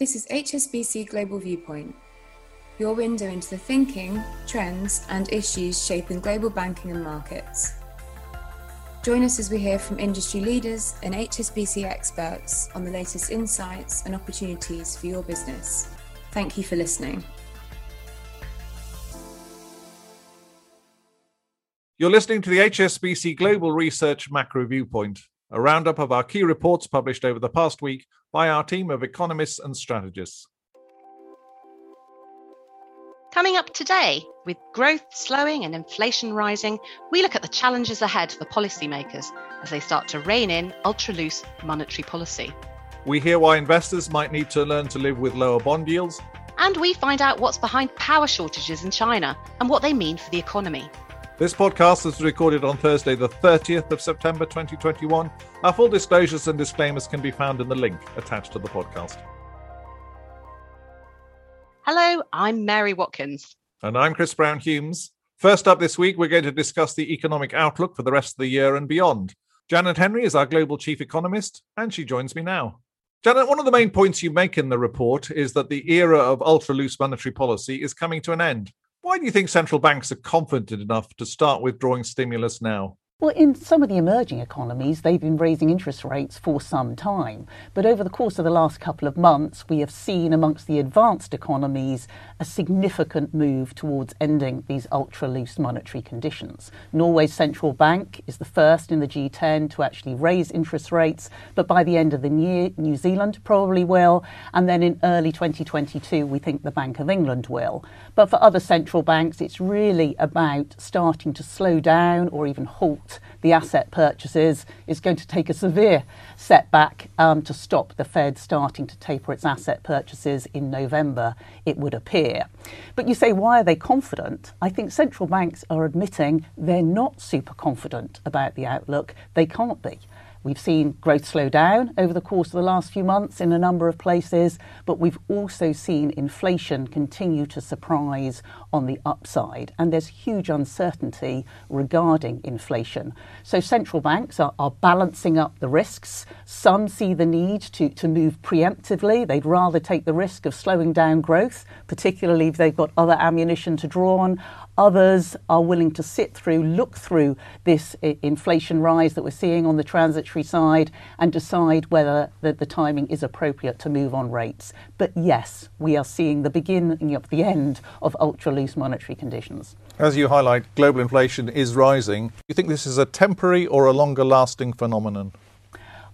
This is HSBC Global Viewpoint, your window into the thinking, trends, and issues shaping global banking and markets. Join us as we hear from industry leaders and HSBC experts on the latest insights and opportunities for your business. Thank you for listening. You're listening to the HSBC Global Research Macro Viewpoint, a roundup of our key reports published over the past week by our team of economists and strategists. Coming up today, with growth slowing and inflation rising, we look at the challenges ahead for policymakers as they start to rein in ultra loose monetary policy. We hear why investors might need to learn to live with lower bond yields. And we find out what's behind power shortages in China and what they mean for the economy. This podcast was recorded on Thursday, the 30th of September 2021. Our full disclosures and disclaimers can be found in the link attached to the podcast. Hello, I'm Mary Watkins. And I'm Chris Brown Humes. First up this week, we're going to discuss the economic outlook for the rest of the year and beyond. Janet Henry is our global chief economist, and she joins me now. Janet, one of the main points you make in the report is that the era of ultra loose monetary policy is coming to an end. Why do you think central banks are confident enough to start withdrawing stimulus now? Well, in some of the emerging economies, they've been raising interest rates for some time. But over the course of the last couple of months, we have seen amongst the advanced economies a significant move towards ending these ultra loose monetary conditions. Norway's central bank is the first in the G10 to actually raise interest rates, but by the end of the year, New Zealand probably will. And then in early 2022, we think the Bank of England will. But for other central banks, it's really about starting to slow down or even halt the asset purchases is going to take a severe setback um, to stop the Fed starting to taper its asset purchases in November, it would appear. But you say, why are they confident? I think central banks are admitting they're not super confident about the outlook. They can't be. We've seen growth slow down over the course of the last few months in a number of places, but we've also seen inflation continue to surprise on the upside. And there's huge uncertainty regarding inflation. So central banks are, are balancing up the risks. Some see the need to, to move preemptively. They'd rather take the risk of slowing down growth, particularly if they've got other ammunition to draw on. Others are willing to sit through, look through this inflation rise that we're seeing on the transitory side and decide whether the, the timing is appropriate to move on rates. But yes, we are seeing the beginning of the end of ultra loose monetary conditions. As you highlight, global inflation is rising. Do you think this is a temporary or a longer lasting phenomenon?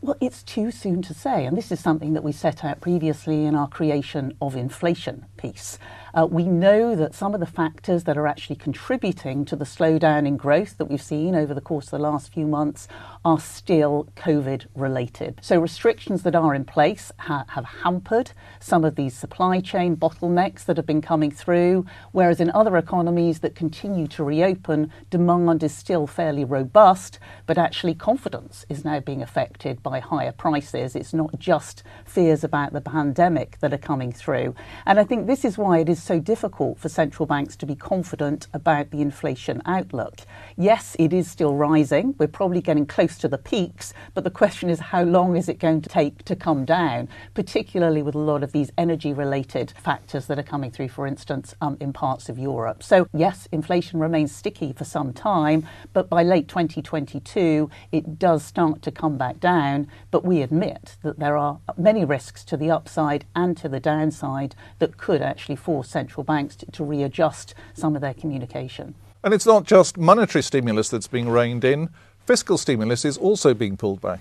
Well, it's too soon to say, and this is something that we set out previously in our creation of inflation piece. Uh, we know that some of the factors that are actually contributing to the slowdown in growth that we've seen over the course of the last few months are still COVID related. So, restrictions that are in place ha- have hampered some of these supply chain bottlenecks that have been coming through, whereas in other economies that continue to reopen, demand is still fairly robust, but actually confidence is now being affected by higher prices. It's not just fears about the pandemic that are coming through. And I think this is why it is so difficult for central banks to be confident about the inflation outlook. Yes, it is still rising. We're probably getting close to the peaks, but the question is how long is it going to take to come down, particularly with a lot of these energy related factors that are coming through, for instance, um, in parts of Europe. So, yes, inflation remains sticky for some time, but by late 2022, it does start to come back down. But we admit that there are many risks to the upside and to the downside that could actually force central banks to, to readjust some of their communication. And it's not just monetary stimulus that's being reined in, fiscal stimulus is also being pulled back.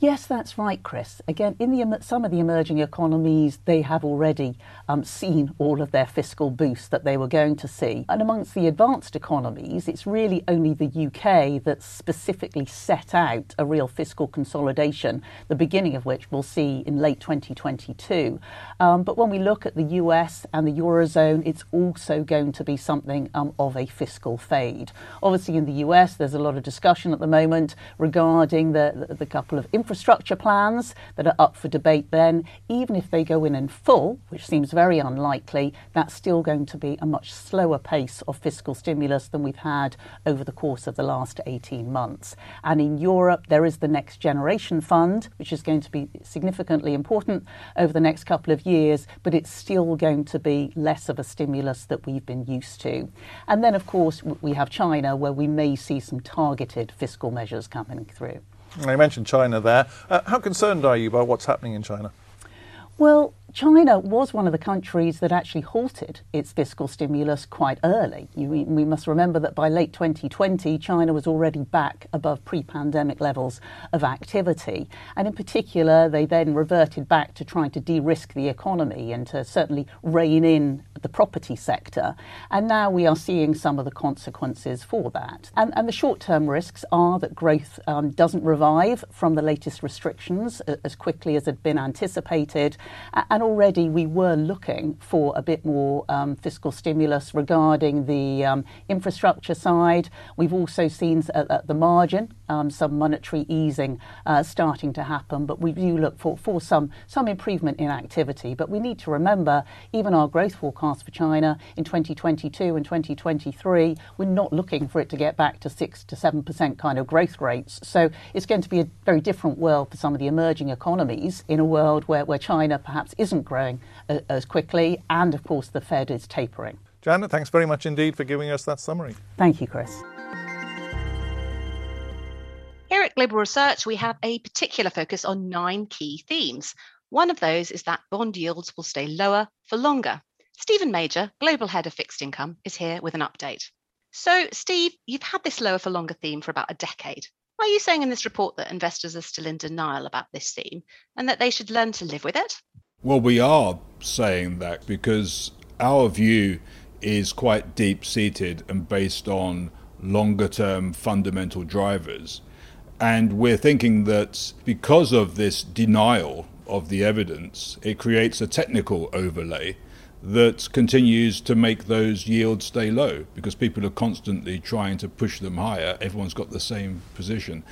Yes, that's right, Chris. Again, in the, some of the emerging economies, they have already um, seen all of their fiscal boosts that they were going to see. And amongst the advanced economies, it's really only the UK that specifically set out a real fiscal consolidation, the beginning of which we'll see in late 2022. Um, but when we look at the US and the Eurozone, it's also going to be something um, of a fiscal fade. Obviously, in the US, there's a lot of discussion at the moment regarding the, the, the couple of infrastructure plans that are up for debate then, even if they go in in full, which seems very unlikely, that's still going to be a much slower pace of fiscal stimulus than we've had over the course of the last 18 months. And in Europe, there is the Next Generation Fund, which is going to be significantly important over the next couple of years, but it's still going to be less of a stimulus that we've been used to. And then, of course, we have China, where we may see some targeted fiscal measures coming through. You mentioned China there. Uh, how concerned are you by what's happening in China? Well, China was one of the countries that actually halted its fiscal stimulus quite early. You, we must remember that by late 2020, China was already back above pre pandemic levels of activity. And in particular, they then reverted back to trying to de risk the economy and to certainly rein in the property sector. And now we are seeing some of the consequences for that. And, and the short term risks are that growth um, doesn't revive from the latest restrictions as quickly as had been anticipated. And already we were looking for a bit more um, fiscal stimulus regarding the um, infrastructure side. We've also seen at, at the margin um, some monetary easing uh, starting to happen, but we do look for, for some, some improvement in activity. But we need to remember, even our growth forecast for China in 2022 and 2023, we're not looking for it to get back to 6 to 7% kind of growth rates. So it's going to be a very different world for some of the emerging economies in a world where, where China perhaps isn't growing uh, as quickly, and of course the Fed is tapering. Janet, thanks very much indeed for giving us that summary. Thank you, Chris. Here at Global Research, we have a particular focus on nine key themes. One of those is that bond yields will stay lower for longer. Stephen Major, Global Head of Fixed Income, is here with an update. So, Steve, you've had this lower for longer theme for about a decade. Are you saying in this report that investors are still in denial about this theme and that they should learn to live with it? Well, we are saying that because our view is quite deep seated and based on longer term fundamental drivers. And we're thinking that because of this denial of the evidence, it creates a technical overlay that continues to make those yields stay low because people are constantly trying to push them higher. Everyone's got the same position.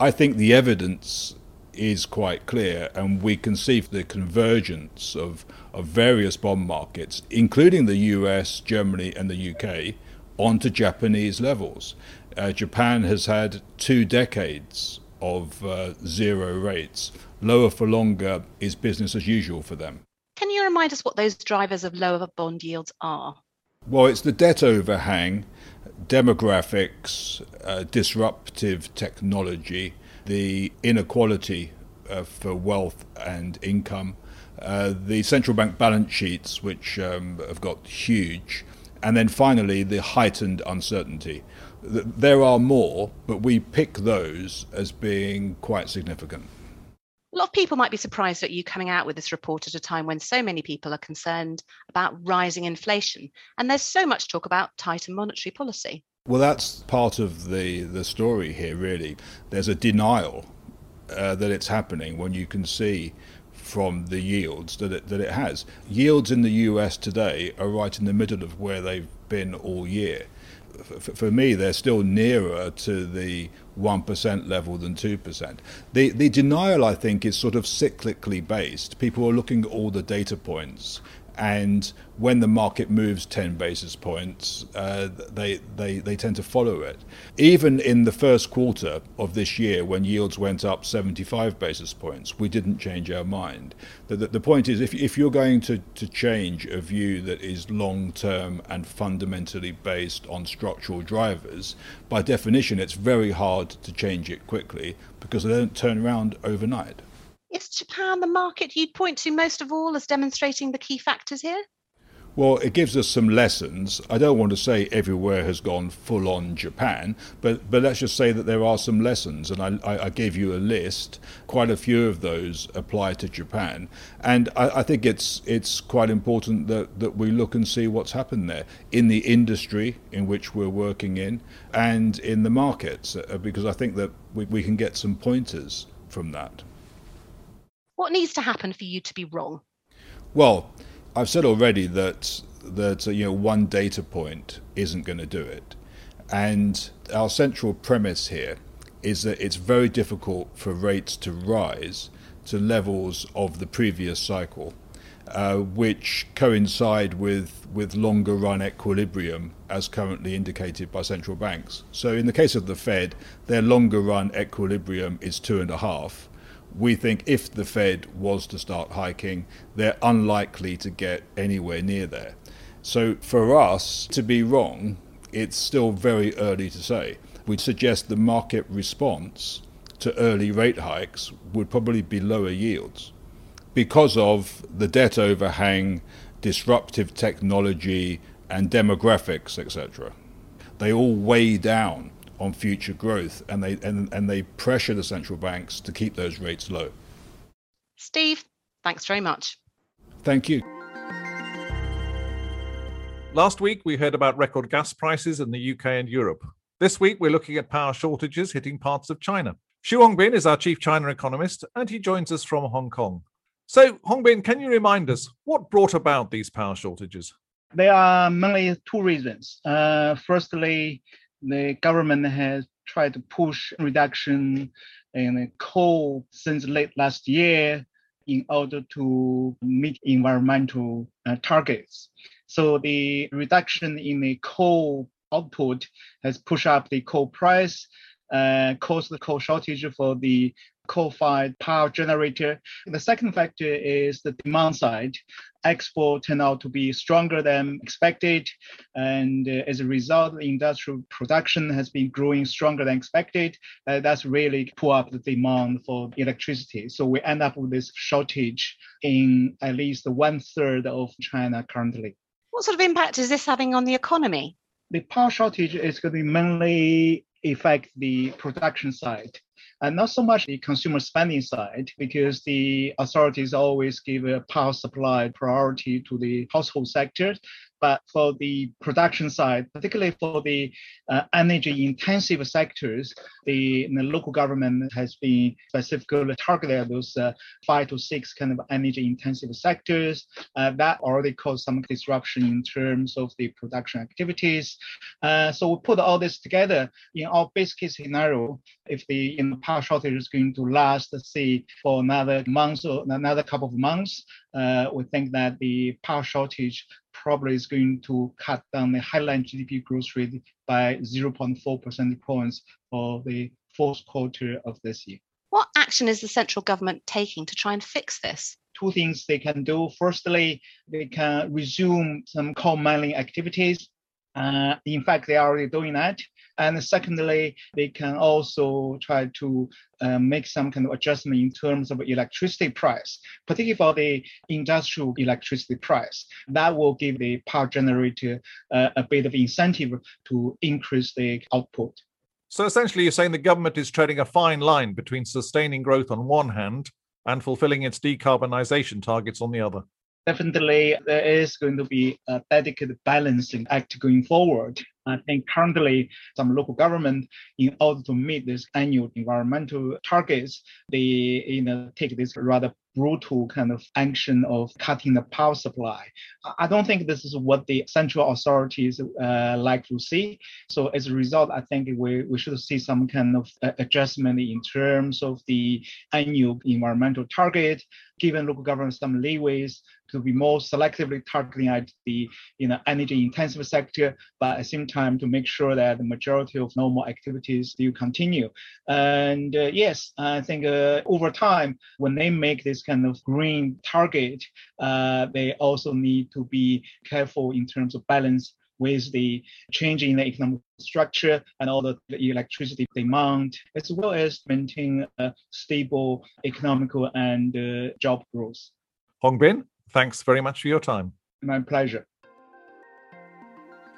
I think the evidence is quite clear, and we can see the convergence of, of various bond markets, including the US, Germany, and the UK, onto Japanese levels. Uh, Japan has had two decades of uh, zero rates. Lower for longer is business as usual for them. Can you remind us what those drivers of lower bond yields are? Well, it's the debt overhang, demographics, uh, disruptive technology, the inequality uh, for wealth and income, uh, the central bank balance sheets, which um, have got huge, and then finally the heightened uncertainty. There are more, but we pick those as being quite significant. A lot of people might be surprised at you coming out with this report at a time when so many people are concerned about rising inflation. And there's so much talk about tighter monetary policy. Well, that's part of the, the story here, really. There's a denial uh, that it's happening when you can see from the yields that it, that it has. Yields in the US today are right in the middle of where they've been all year. For, for me, they're still nearer to the 1% level than 2%. The, the denial, I think, is sort of cyclically based. People are looking at all the data points and when the market moves 10 basis points, uh, they, they, they tend to follow it. Even in the first quarter of this year, when yields went up 75 basis points, we didn't change our mind. The, the, the point is, if, if you're going to, to change a view that is long term and fundamentally based on structural drivers, by definition, it's very hard to change it quickly because they don't turn around overnight. Is Japan the market you'd point to most of all as demonstrating the key factors here? Well, it gives us some lessons. I don't want to say everywhere has gone full on Japan, but, but let's just say that there are some lessons. And I, I, gave you a list. Quite a few of those apply to Japan. And I, I think it's, it's quite important that, that we look and see what's happened there in the industry in which we're working in and in the markets, uh, because I think that we, we can get some pointers from that. What needs to happen for you to be wrong? Well, I've said already that that you know one data point isn't going to do it, and our central premise here is that it's very difficult for rates to rise to levels of the previous cycle, uh, which coincide with, with longer run equilibrium as currently indicated by central banks. So, in the case of the Fed, their longer run equilibrium is two and a half. We think if the Fed was to start hiking, they're unlikely to get anywhere near there. So, for us to be wrong, it's still very early to say. We'd suggest the market response to early rate hikes would probably be lower yields because of the debt overhang, disruptive technology, and demographics, etc. They all weigh down on future growth and they, and, and they pressure the central banks to keep those rates low. Steve, thanks very much. Thank you. Last week, we heard about record gas prices in the UK and Europe. This week, we're looking at power shortages hitting parts of China. Qu Hongbin is our chief China economist, and he joins us from Hong Kong. So, Hongbin, can you remind us what brought about these power shortages? There are mainly two reasons. Uh, firstly, the government has tried to push reduction in coal since late last year in order to meet environmental uh, targets. So the reduction in the coal output has pushed up the coal price, uh, caused the coal shortage for the coal-fired power generator. The second factor is the demand side. Export turned out to be stronger than expected, and uh, as a result, industrial production has been growing stronger than expected. Uh, that's really pull up the demand for electricity. So we end up with this shortage in at least one third of China currently. What sort of impact is this having on the economy? The power shortage is going to be mainly affect the production side and not so much the consumer spending side, because the authorities always give a power supply priority to the household sector. But for the production side, particularly for the uh, energy intensive sectors, the, the, local government has been specifically targeted those uh, five to six kind of energy intensive sectors. Uh, that already caused some disruption in terms of the production activities. Uh, so we put all this together in our base case scenario. If the power shortage is going to last, say, for another month or another couple of months, uh, we think that the power shortage probably is going to cut down the headline GDP growth rate by 0.4 percentage points for the fourth quarter of this year. What action is the central government taking to try and fix this? Two things they can do. Firstly, they can resume some coal mining activities. Uh, in fact, they are already doing that. And secondly, they can also try to uh, make some kind of adjustment in terms of electricity price, particularly for the industrial electricity price. That will give the power generator uh, a bit of incentive to increase the output. So essentially, you're saying the government is treading a fine line between sustaining growth on one hand and fulfilling its decarbonisation targets on the other definitely there is going to be a dedicated balancing act going forward. I think currently some local government, in order to meet these annual environmental targets, they you know take this rather brutal kind of action of cutting the power supply. I don't think this is what the central authorities uh, like to see. So as a result, I think we, we should see some kind of uh, adjustment in terms of the annual environmental target, giving local governments some leeways to be more selectively targeting at the you know energy intensive sector, but at the same time to make sure that the majority of normal activities still continue. And uh, yes, I think uh, over time when they make this kind of green target, uh, they also need to be careful in terms of balance with the change in the economic structure and all the electricity demand, as well as maintain a stable economical and uh, job growth. Hongbin, thanks very much for your time. My pleasure.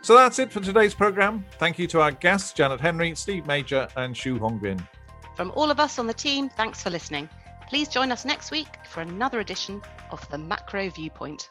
So that's it for today's programme. Thank you to our guests, Janet Henry, Steve Major, and Qu Hongbin. From all of us on the team, thanks for listening. Please join us next week for another edition of The Macro Viewpoint.